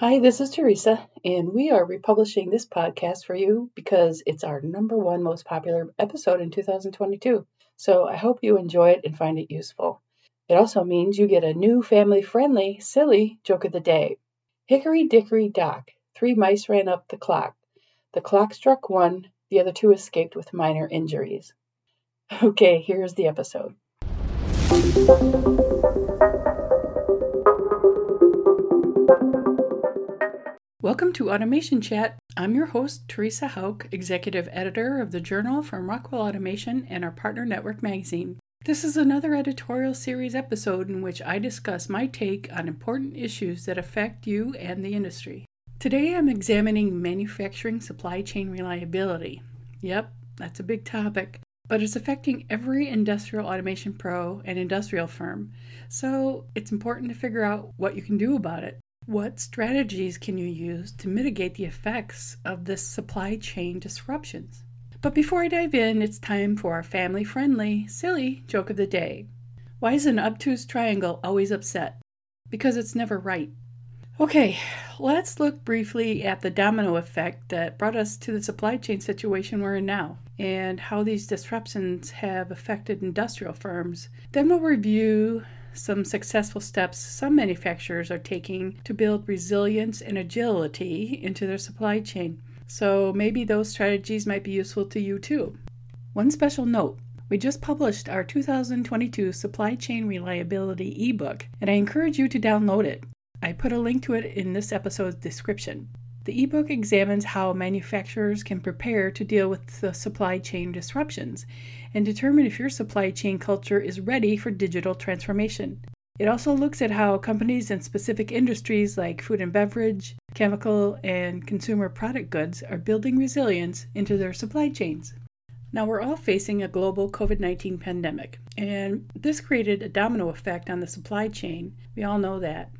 Hi, this is Theresa, and we are republishing this podcast for you because it's our number one most popular episode in 2022. So I hope you enjoy it and find it useful. It also means you get a new family friendly, silly joke of the day. Hickory dickory dock, three mice ran up the clock. The clock struck one, the other two escaped with minor injuries. Okay, here's the episode. Welcome to Automation Chat. I'm your host, Theresa Houck, Executive Editor of the Journal from Rockwell Automation and our partner network magazine. This is another editorial series episode in which I discuss my take on important issues that affect you and the industry. Today I'm examining manufacturing supply chain reliability. Yep, that's a big topic but it's affecting every industrial automation pro and industrial firm. So it's important to figure out what you can do about it. What strategies can you use to mitigate the effects of this supply chain disruptions? But before I dive in, it's time for our family friendly, silly joke of the day. Why is an obtuse triangle always upset? Because it's never right. Okay, let's look briefly at the domino effect that brought us to the supply chain situation we're in now and how these disruptions have affected industrial firms. Then we'll review some successful steps some manufacturers are taking to build resilience and agility into their supply chain. So maybe those strategies might be useful to you too. One special note we just published our 2022 Supply Chain Reliability ebook, and I encourage you to download it. I put a link to it in this episode's description. The ebook examines how manufacturers can prepare to deal with the supply chain disruptions and determine if your supply chain culture is ready for digital transformation. It also looks at how companies in specific industries like food and beverage, chemical, and consumer product goods are building resilience into their supply chains. Now, we're all facing a global COVID 19 pandemic, and this created a domino effect on the supply chain. We all know that.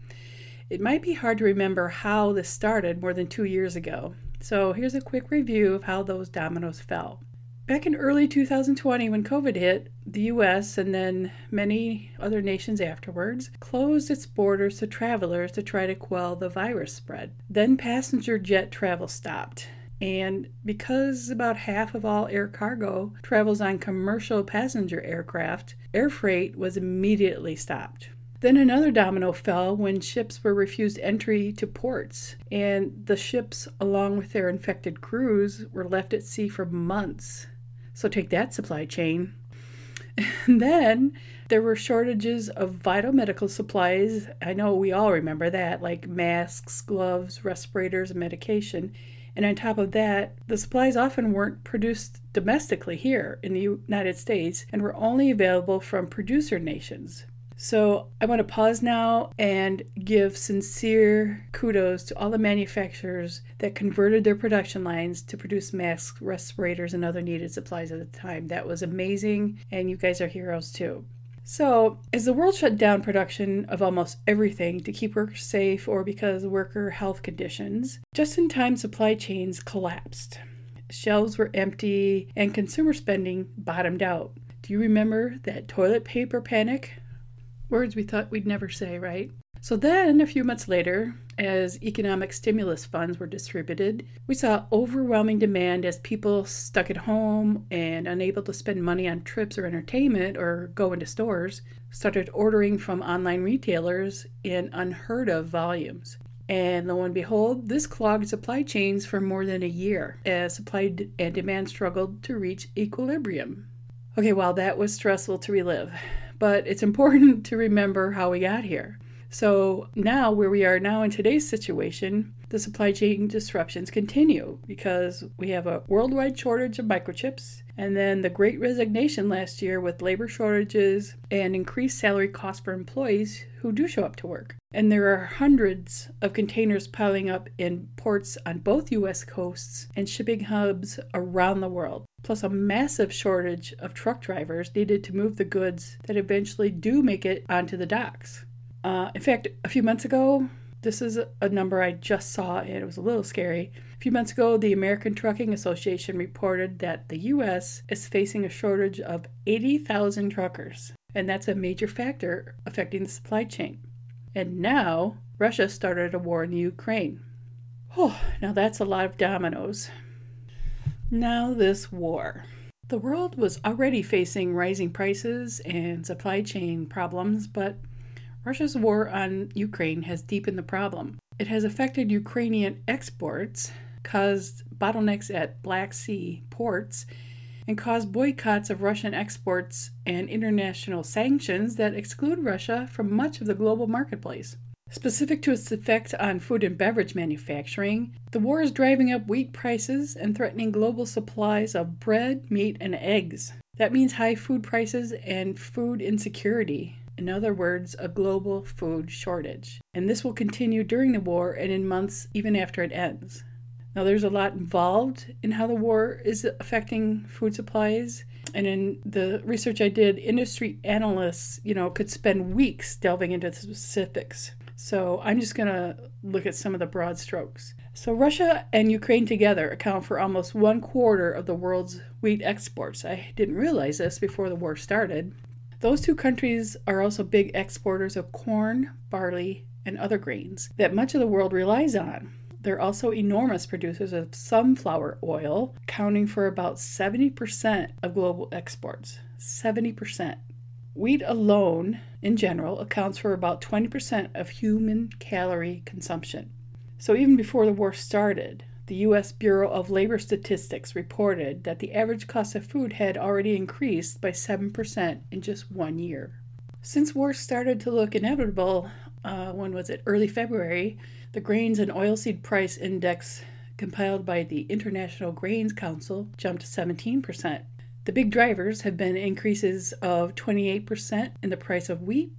It might be hard to remember how this started more than two years ago, so here's a quick review of how those dominoes fell. Back in early 2020, when COVID hit, the US and then many other nations afterwards closed its borders to travelers to try to quell the virus spread. Then passenger jet travel stopped. And because about half of all air cargo travels on commercial passenger aircraft, air freight was immediately stopped. Then another domino fell when ships were refused entry to ports, and the ships, along with their infected crews, were left at sea for months. So take that supply chain. And then there were shortages of vital medical supplies. I know we all remember that, like masks, gloves, respirators, and medication. And on top of that, the supplies often weren't produced domestically here in the United States and were only available from producer nations. So I want to pause now and give sincere kudos to all the manufacturers that converted their production lines to produce masks, respirators, and other needed supplies at the time. That was amazing, and you guys are heroes too. So, as the world shut down production of almost everything to keep workers safe or because worker health conditions, just in time supply chains collapsed. Shelves were empty and consumer spending bottomed out. Do you remember that toilet paper panic? Words we thought we'd never say, right? So then, a few months later, as economic stimulus funds were distributed, we saw overwhelming demand as people stuck at home and unable to spend money on trips or entertainment or go into stores started ordering from online retailers in unheard of volumes. And lo and behold, this clogged supply chains for more than a year as supply and demand struggled to reach equilibrium. Okay, well, that was stressful to relive but it's important to remember how we got here. So now, where we are now in today's situation, the supply chain disruptions continue because we have a worldwide shortage of microchips, and then the great resignation last year with labor shortages and increased salary costs for employees who do show up to work. And there are hundreds of containers piling up in ports on both U.S. coasts and shipping hubs around the world, plus a massive shortage of truck drivers needed to move the goods that eventually do make it onto the docks. Uh, in fact, a few months ago, this is a number I just saw and it was a little scary. A few months ago, the American Trucking Association reported that the U.S. is facing a shortage of 80,000 truckers, and that's a major factor affecting the supply chain. And now Russia started a war in Ukraine. Oh, now that's a lot of dominoes. Now, this war. The world was already facing rising prices and supply chain problems, but Russia's war on Ukraine has deepened the problem. It has affected Ukrainian exports, caused bottlenecks at Black Sea ports, and caused boycotts of Russian exports and international sanctions that exclude Russia from much of the global marketplace. Specific to its effect on food and beverage manufacturing, the war is driving up wheat prices and threatening global supplies of bread, meat, and eggs. That means high food prices and food insecurity. In other words, a global food shortage. And this will continue during the war and in months even after it ends. Now, there's a lot involved in how the war is affecting food supplies. And in the research I did, industry analysts, you know, could spend weeks delving into the specifics. So I'm just going to look at some of the broad strokes. So Russia and Ukraine together account for almost one quarter of the world's wheat exports. I didn't realize this before the war started. Those two countries are also big exporters of corn, barley, and other grains that much of the world relies on. They're also enormous producers of sunflower oil, accounting for about 70% of global exports. 70%. Wheat alone, in general, accounts for about 20% of human calorie consumption. So, even before the war started, the U.S. Bureau of Labor Statistics reported that the average cost of food had already increased by 7% in just one year. Since war started to look inevitable, uh, when was it? Early February, the Grains and Oilseed Price Index, compiled by the International Grains Council, jumped 17%. The big drivers have been increases of 28% in the price of wheat,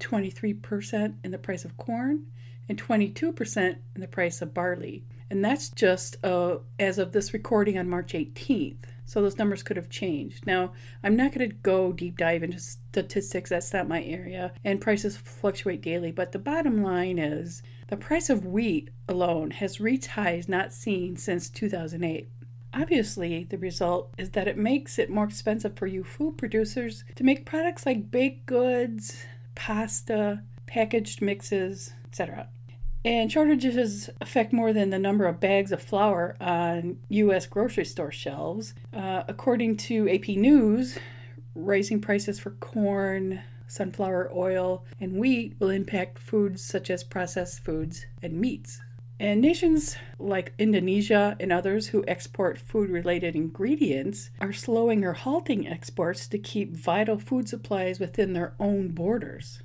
23% in the price of corn, and 22% in the price of barley. And that's just uh, as of this recording on March 18th. So those numbers could have changed. Now, I'm not going to go deep dive into statistics, that's not my area, and prices fluctuate daily. But the bottom line is the price of wheat alone has reached highs not seen since 2008. Obviously, the result is that it makes it more expensive for you food producers to make products like baked goods, pasta, packaged mixes, etc. And shortages affect more than the number of bags of flour on U.S. grocery store shelves. Uh, according to AP News, rising prices for corn, sunflower oil, and wheat will impact foods such as processed foods and meats. And nations like Indonesia and others who export food related ingredients are slowing or halting exports to keep vital food supplies within their own borders.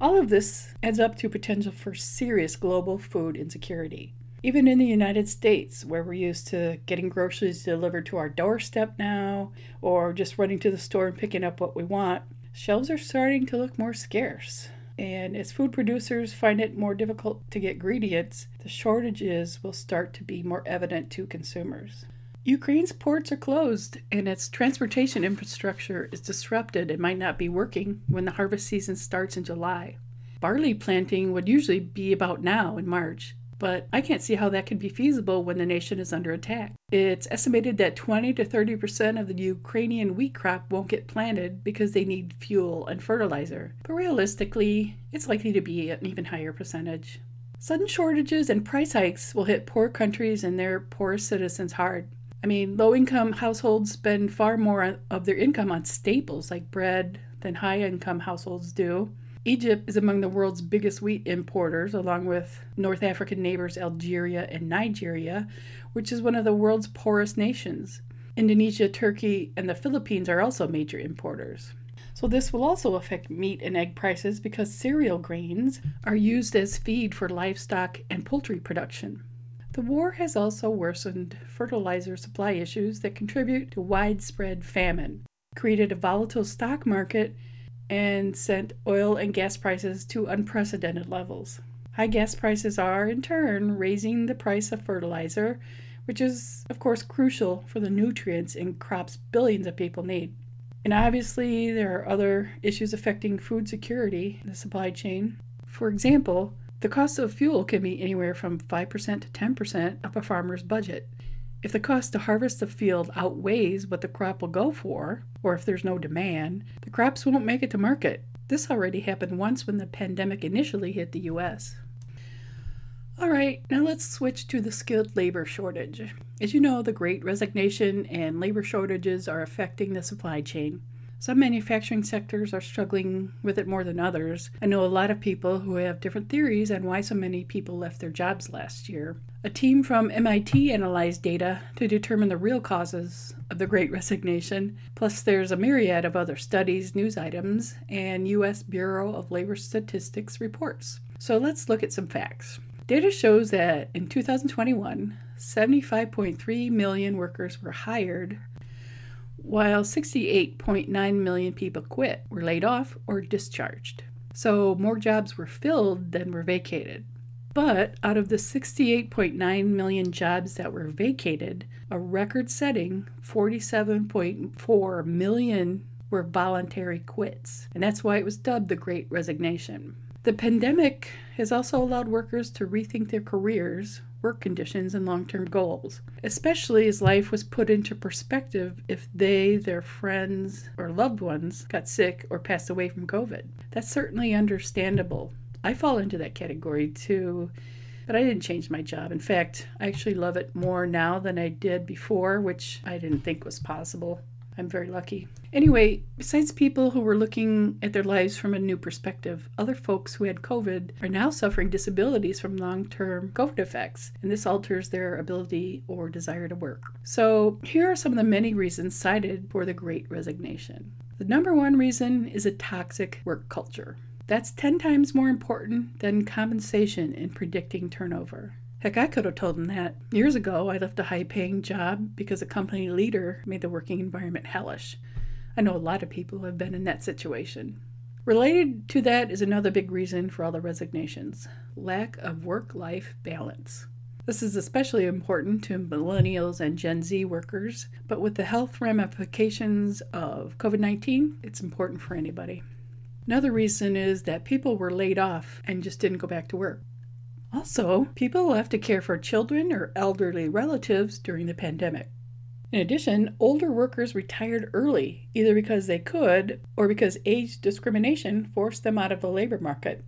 All of this adds up to potential for serious global food insecurity. Even in the United States, where we're used to getting groceries delivered to our doorstep now, or just running to the store and picking up what we want, shelves are starting to look more scarce. And as food producers find it more difficult to get ingredients, the shortages will start to be more evident to consumers. Ukraine's ports are closed and its transportation infrastructure is disrupted and might not be working when the harvest season starts in July. Barley planting would usually be about now in March, but I can't see how that could be feasible when the nation is under attack. It's estimated that 20 to 30 percent of the Ukrainian wheat crop won't get planted because they need fuel and fertilizer, but realistically, it's likely to be an even higher percentage. Sudden shortages and price hikes will hit poor countries and their poorest citizens hard. I mean, low income households spend far more of their income on staples like bread than high income households do. Egypt is among the world's biggest wheat importers, along with North African neighbors Algeria and Nigeria, which is one of the world's poorest nations. Indonesia, Turkey, and the Philippines are also major importers. So, this will also affect meat and egg prices because cereal grains are used as feed for livestock and poultry production. The war has also worsened fertilizer supply issues that contribute to widespread famine, created a volatile stock market, and sent oil and gas prices to unprecedented levels. High gas prices are, in turn, raising the price of fertilizer, which is, of course, crucial for the nutrients in crops billions of people need. And obviously, there are other issues affecting food security, in the supply chain. For example, the cost of fuel can be anywhere from 5% to 10% of a farmer's budget. If the cost to harvest the field outweighs what the crop will go for, or if there's no demand, the crops won't make it to market. This already happened once when the pandemic initially hit the US. All right, now let's switch to the skilled labor shortage. As you know, the great resignation and labor shortages are affecting the supply chain. Some manufacturing sectors are struggling with it more than others. I know a lot of people who have different theories on why so many people left their jobs last year. A team from MIT analyzed data to determine the real causes of the Great Resignation, plus, there's a myriad of other studies, news items, and U.S. Bureau of Labor Statistics reports. So let's look at some facts. Data shows that in 2021, 75.3 million workers were hired, while 68.9 million people quit, were laid off, or discharged. So more jobs were filled than were vacated. But out of the 68.9 million jobs that were vacated, a record setting 47.4 million were voluntary quits. And that's why it was dubbed the Great Resignation. The pandemic has also allowed workers to rethink their careers, work conditions, and long term goals, especially as life was put into perspective if they, their friends, or loved ones got sick or passed away from COVID. That's certainly understandable. I fall into that category too, but I didn't change my job. In fact, I actually love it more now than I did before, which I didn't think was possible. I'm very lucky. Anyway, besides people who were looking at their lives from a new perspective, other folks who had COVID are now suffering disabilities from long term COVID effects, and this alters their ability or desire to work. So, here are some of the many reasons cited for the great resignation. The number one reason is a toxic work culture. That's 10 times more important than compensation in predicting turnover. Heck, I could have told him that. Years ago, I left a high paying job because a company leader made the working environment hellish. I know a lot of people who have been in that situation. Related to that is another big reason for all the resignations lack of work life balance. This is especially important to millennials and Gen Z workers, but with the health ramifications of COVID 19, it's important for anybody. Another reason is that people were laid off and just didn't go back to work. Also, people left to care for children or elderly relatives during the pandemic. In addition, older workers retired early, either because they could or because age discrimination forced them out of the labor market.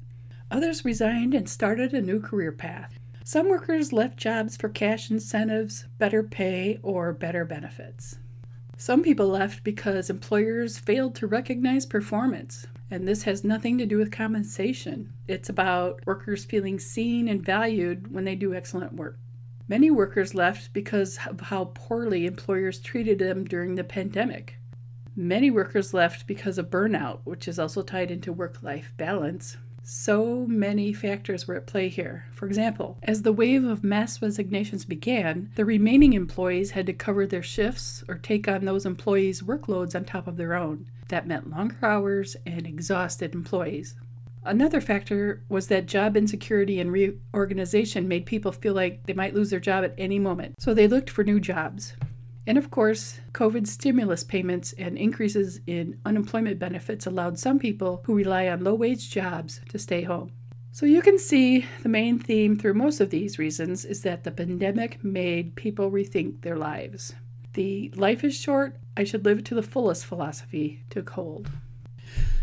Others resigned and started a new career path. Some workers left jobs for cash incentives, better pay, or better benefits. Some people left because employers failed to recognize performance, and this has nothing to do with compensation. It's about workers feeling seen and valued when they do excellent work. Many workers left because of how poorly employers treated them during the pandemic. Many workers left because of burnout, which is also tied into work life balance. So many factors were at play here. For example, as the wave of mass resignations began, the remaining employees had to cover their shifts or take on those employees' workloads on top of their own. That meant longer hours and exhausted employees. Another factor was that job insecurity and reorganization made people feel like they might lose their job at any moment, so they looked for new jobs. And of course, COVID stimulus payments and increases in unemployment benefits allowed some people who rely on low wage jobs to stay home. So you can see the main theme through most of these reasons is that the pandemic made people rethink their lives. The life is short, I should live to the fullest philosophy took hold.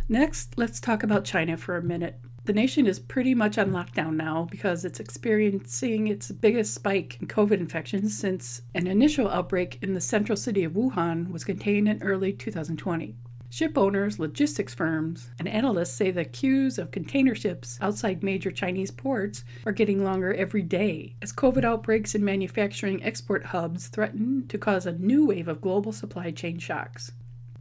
Next, let's talk about China for a minute. The nation is pretty much on lockdown now because it's experiencing its biggest spike in COVID infections since an initial outbreak in the central city of Wuhan was contained in early 2020. Ship owners, logistics firms, and analysts say the queues of container ships outside major Chinese ports are getting longer every day as COVID outbreaks in manufacturing export hubs threaten to cause a new wave of global supply chain shocks.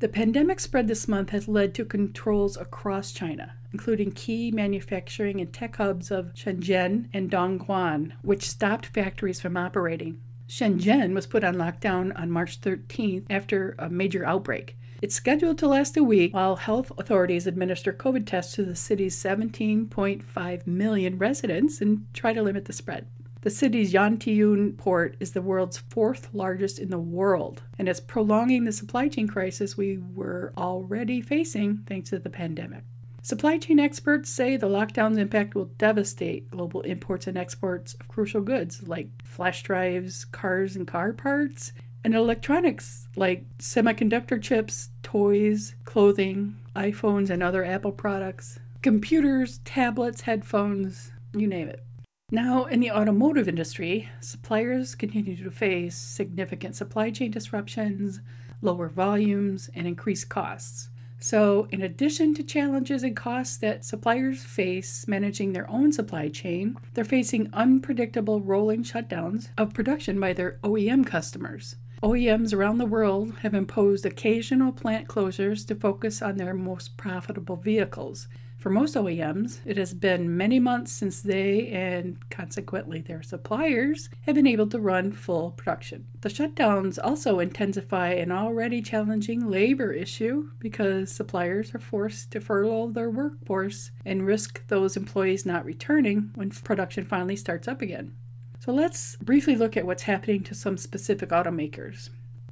The pandemic spread this month has led to controls across China, including key manufacturing and tech hubs of Shenzhen and Dongguan, which stopped factories from operating. Shenzhen was put on lockdown on March 13th after a major outbreak. It's scheduled to last a week while health authorities administer COVID tests to the city's 17.5 million residents and try to limit the spread. The city's Yantian port is the world's fourth largest in the world, and it's prolonging the supply chain crisis we were already facing thanks to the pandemic. Supply chain experts say the lockdown's impact will devastate global imports and exports of crucial goods like flash drives, cars and car parts, and electronics like semiconductor chips, toys, clothing, iPhones and other Apple products, computers, tablets, headphones, you name it. Now, in the automotive industry, suppliers continue to face significant supply chain disruptions, lower volumes, and increased costs. So, in addition to challenges and costs that suppliers face managing their own supply chain, they're facing unpredictable rolling shutdowns of production by their OEM customers. OEMs around the world have imposed occasional plant closures to focus on their most profitable vehicles. For most OEMs, it has been many months since they, and consequently their suppliers, have been able to run full production. The shutdowns also intensify an already challenging labor issue because suppliers are forced to furlough their workforce and risk those employees not returning when production finally starts up again. So let's briefly look at what's happening to some specific automakers.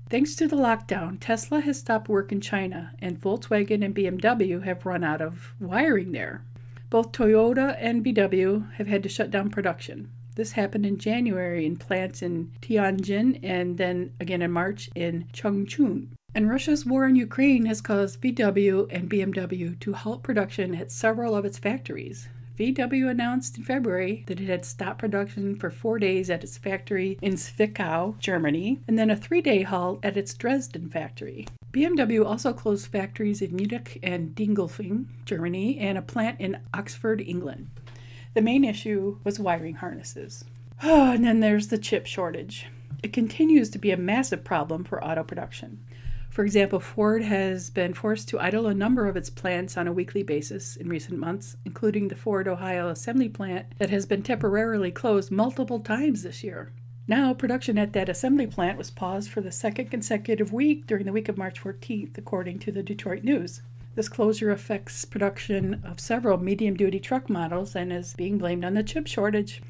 Thanks to the lockdown, Tesla has stopped work in China, and Volkswagen and BMW have run out of wiring there. Both Toyota and VW have had to shut down production. This happened in January in plants in Tianjin and then again in March in Changchun. And Russia's war in Ukraine has caused VW and BMW to halt production at several of its factories. VW announced in February that it had stopped production for four days at its factory in Zwickau, Germany, and then a three day halt at its Dresden factory. BMW also closed factories in Munich and Dingolfing, Germany, and a plant in Oxford, England. The main issue was wiring harnesses. Oh, and then there's the chip shortage. It continues to be a massive problem for auto production. For example, Ford has been forced to idle a number of its plants on a weekly basis in recent months, including the Ford Ohio assembly plant that has been temporarily closed multiple times this year. Now, production at that assembly plant was paused for the second consecutive week during the week of March 14th, according to the Detroit News. This closure affects production of several medium duty truck models and is being blamed on the chip shortage.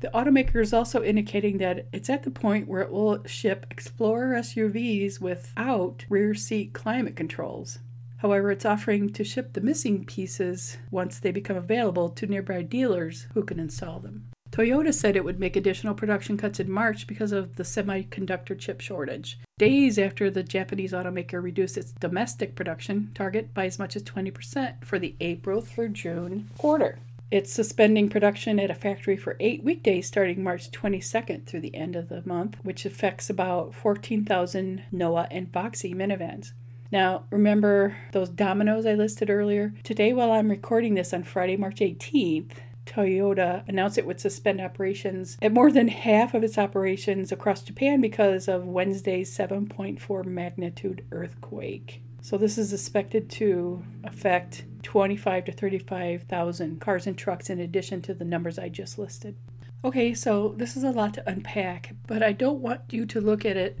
The automaker is also indicating that it's at the point where it will ship Explorer SUVs without rear seat climate controls. However, it's offering to ship the missing pieces once they become available to nearby dealers who can install them. Toyota said it would make additional production cuts in March because of the semiconductor chip shortage, days after the Japanese automaker reduced its domestic production target by as much as 20% for the April through June quarter. It's suspending production at a factory for eight weekdays starting March 22nd through the end of the month, which affects about 14,000 Noah and Voxy minivans. Now, remember those dominoes I listed earlier? Today, while I'm recording this on Friday, March 18th, Toyota announced it would suspend operations at more than half of its operations across Japan because of Wednesday's 7.4 magnitude earthquake. So this is expected to affect 25 to 35,000 cars and trucks in addition to the numbers I just listed. Okay, so this is a lot to unpack, but I don't want you to look at it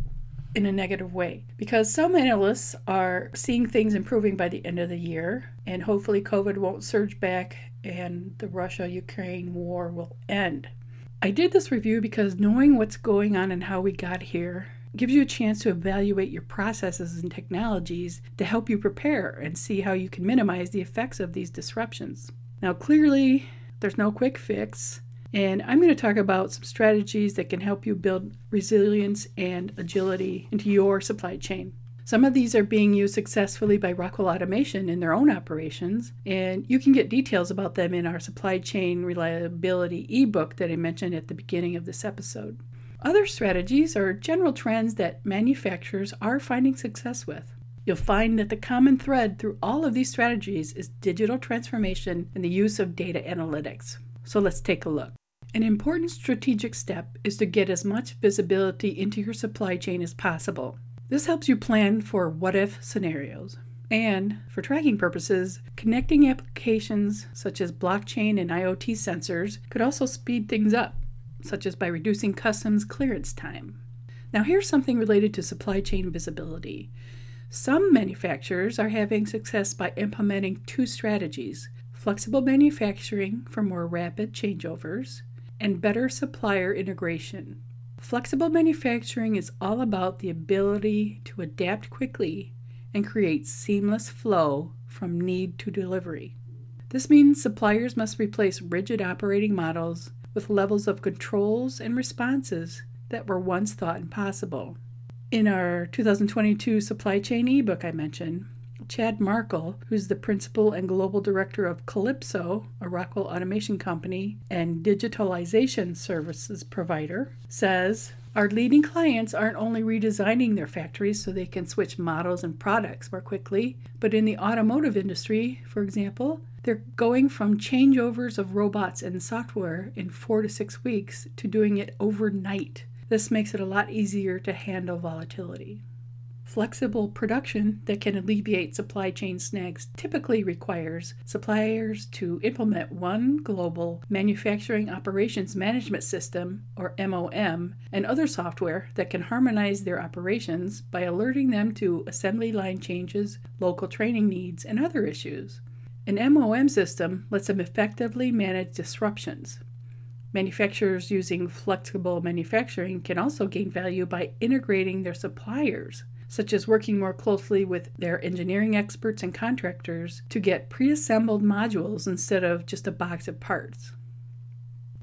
in a negative way because some analysts are seeing things improving by the end of the year and hopefully COVID won't surge back and the Russia Ukraine war will end. I did this review because knowing what's going on and how we got here gives you a chance to evaluate your processes and technologies to help you prepare and see how you can minimize the effects of these disruptions. Now, clearly, there's no quick fix, and I'm going to talk about some strategies that can help you build resilience and agility into your supply chain. Some of these are being used successfully by Rockwell Automation in their own operations, and you can get details about them in our supply chain reliability ebook that I mentioned at the beginning of this episode. Other strategies are general trends that manufacturers are finding success with. You'll find that the common thread through all of these strategies is digital transformation and the use of data analytics. So let's take a look. An important strategic step is to get as much visibility into your supply chain as possible. This helps you plan for what if scenarios. And for tracking purposes, connecting applications such as blockchain and IoT sensors could also speed things up such as by reducing customs clearance time. Now, here's something related to supply chain visibility. Some manufacturers are having success by implementing two strategies flexible manufacturing for more rapid changeovers, and better supplier integration. Flexible manufacturing is all about the ability to adapt quickly and create seamless flow from need to delivery. This means suppliers must replace rigid operating models with levels of controls and responses that were once thought impossible. In our 2022 supply chain ebook I mentioned, Chad Markle, who's the principal and global director of Kalypso, a Rockwell automation company and digitalization services provider, says our leading clients aren't only redesigning their factories so they can switch models and products more quickly, but in the automotive industry, for example, they're going from changeovers of robots and software in four to six weeks to doing it overnight. This makes it a lot easier to handle volatility. Flexible production that can alleviate supply chain snags typically requires suppliers to implement one global manufacturing operations management system, or MOM, and other software that can harmonize their operations by alerting them to assembly line changes, local training needs, and other issues. An MOM system lets them effectively manage disruptions. Manufacturers using flexible manufacturing can also gain value by integrating their suppliers such as working more closely with their engineering experts and contractors to get pre assembled modules instead of just a box of parts.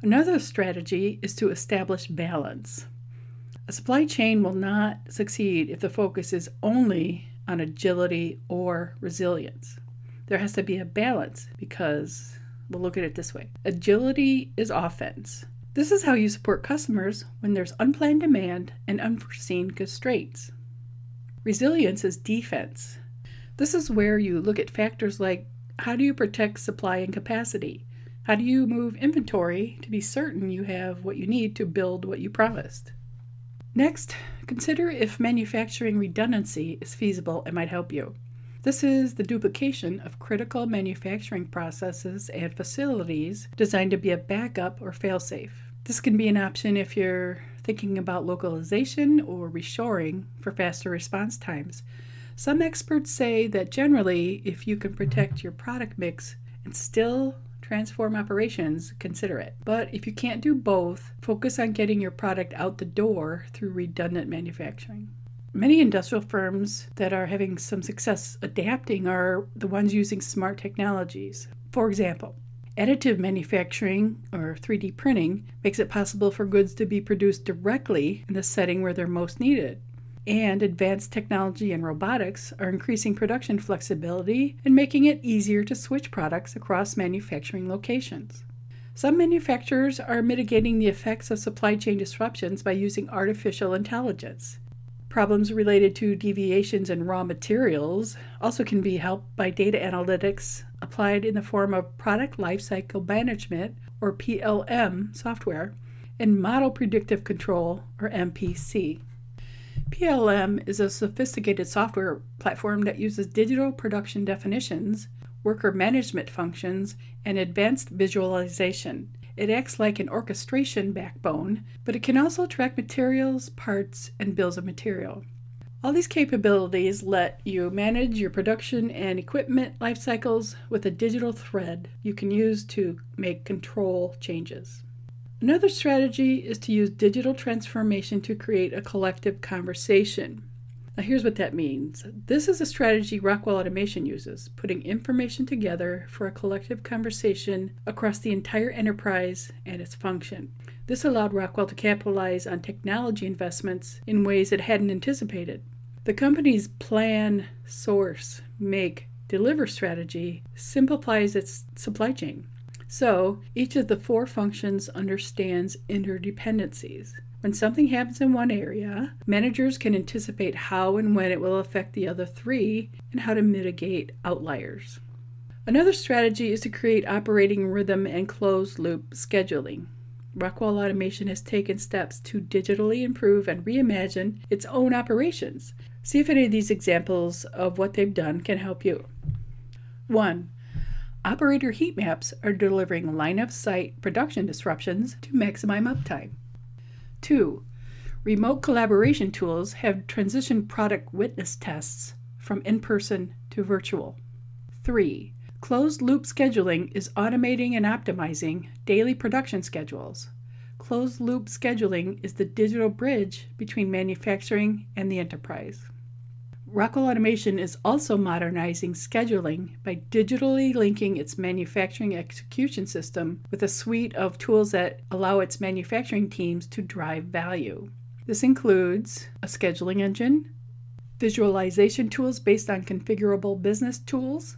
Another strategy is to establish balance. A supply chain will not succeed if the focus is only on agility or resilience. There has to be a balance because we'll look at it this way agility is offense. This is how you support customers when there's unplanned demand and unforeseen constraints. Resilience is defense. This is where you look at factors like how do you protect supply and capacity? How do you move inventory to be certain you have what you need to build what you promised? Next, consider if manufacturing redundancy is feasible and might help you. This is the duplication of critical manufacturing processes and facilities designed to be a backup or failsafe. This can be an option if you're thinking about localization or reshoring for faster response times. Some experts say that generally, if you can protect your product mix and still transform operations, consider it. But if you can't do both, focus on getting your product out the door through redundant manufacturing. Many industrial firms that are having some success adapting are the ones using smart technologies. For example, Additive manufacturing, or 3D printing, makes it possible for goods to be produced directly in the setting where they're most needed. And advanced technology and robotics are increasing production flexibility and making it easier to switch products across manufacturing locations. Some manufacturers are mitigating the effects of supply chain disruptions by using artificial intelligence. Problems related to deviations in raw materials also can be helped by data analytics applied in the form of product lifecycle management or PLM software and model predictive control or MPC. PLM is a sophisticated software platform that uses digital production definitions, worker management functions, and advanced visualization it acts like an orchestration backbone, but it can also track materials, parts, and bills of material. All these capabilities let you manage your production and equipment life cycles with a digital thread you can use to make control changes. Another strategy is to use digital transformation to create a collective conversation. Now, here's what that means this is a strategy Rockwell Automation uses, putting information together for a collective conversation across the entire enterprise and its function. This allowed Rockwell to capitalize on technology investments in ways it hadn't anticipated. The company's plan, source, make, deliver strategy simplifies its supply chain. So each of the four functions understands interdependencies. When something happens in one area, managers can anticipate how and when it will affect the other three and how to mitigate outliers. Another strategy is to create operating rhythm and closed loop scheduling. Rockwell Automation has taken steps to digitally improve and reimagine its own operations. See if any of these examples of what they've done can help you. 1. Operator heat maps are delivering line of sight production disruptions to maximize uptime. Two, remote collaboration tools have transitioned product witness tests from in person to virtual. Three, closed loop scheduling is automating and optimizing daily production schedules. Closed loop scheduling is the digital bridge between manufacturing and the enterprise. Rockwell Automation is also modernizing scheduling by digitally linking its manufacturing execution system with a suite of tools that allow its manufacturing teams to drive value. This includes a scheduling engine, visualization tools based on configurable business tools,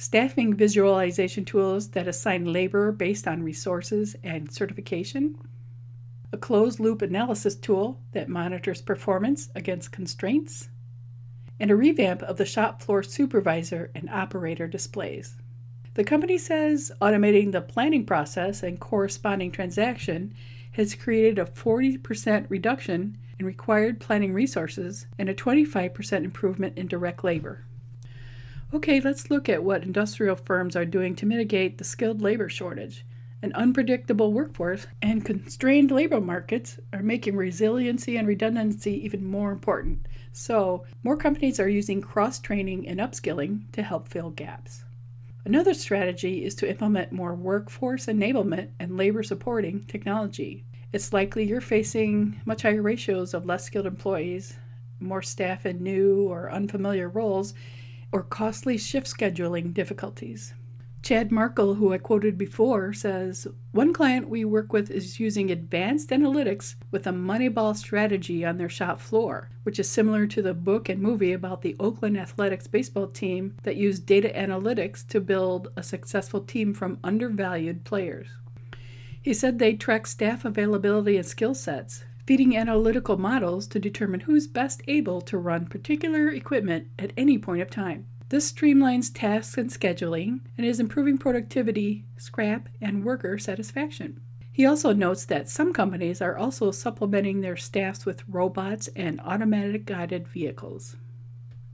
staffing visualization tools that assign labor based on resources and certification, a closed loop analysis tool that monitors performance against constraints, and a revamp of the shop floor supervisor and operator displays. The company says automating the planning process and corresponding transaction has created a 40% reduction in required planning resources and a 25% improvement in direct labor. Okay, let's look at what industrial firms are doing to mitigate the skilled labor shortage. An unpredictable workforce and constrained labor markets are making resiliency and redundancy even more important. So, more companies are using cross training and upskilling to help fill gaps. Another strategy is to implement more workforce enablement and labor supporting technology. It's likely you're facing much higher ratios of less skilled employees, more staff in new or unfamiliar roles, or costly shift scheduling difficulties. Chad Markle, who I quoted before, says One client we work with is using advanced analytics with a Moneyball strategy on their shop floor, which is similar to the book and movie about the Oakland Athletics baseball team that used data analytics to build a successful team from undervalued players. He said they track staff availability and skill sets, feeding analytical models to determine who's best able to run particular equipment at any point of time. This streamlines tasks and scheduling and is improving productivity, scrap, and worker satisfaction. He also notes that some companies are also supplementing their staffs with robots and automatic guided vehicles.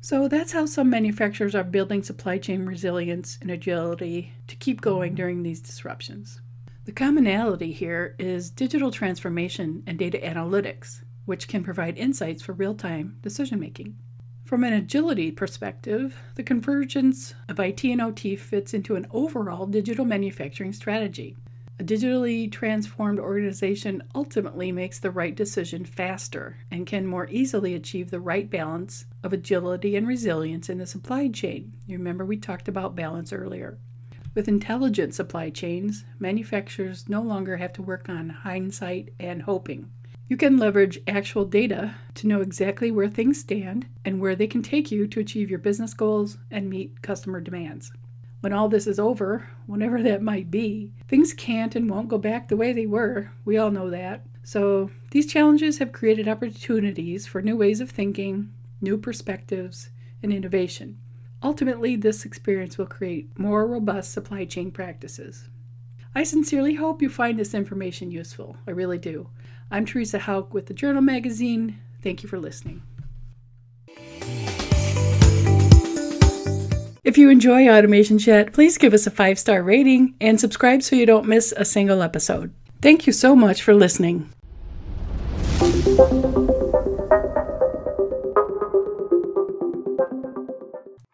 So that's how some manufacturers are building supply chain resilience and agility to keep going during these disruptions. The commonality here is digital transformation and data analytics, which can provide insights for real time decision making. From an agility perspective, the convergence of IT and OT fits into an overall digital manufacturing strategy. A digitally transformed organization ultimately makes the right decision faster and can more easily achieve the right balance of agility and resilience in the supply chain. You remember we talked about balance earlier. With intelligent supply chains, manufacturers no longer have to work on hindsight and hoping. You can leverage actual data to know exactly where things stand and where they can take you to achieve your business goals and meet customer demands. When all this is over, whenever that might be, things can't and won't go back the way they were. We all know that. So, these challenges have created opportunities for new ways of thinking, new perspectives, and innovation. Ultimately, this experience will create more robust supply chain practices. I sincerely hope you find this information useful. I really do. I'm Theresa Houck with the Journal Magazine. Thank you for listening. If you enjoy Automation Chat, please give us a five star rating and subscribe so you don't miss a single episode. Thank you so much for listening.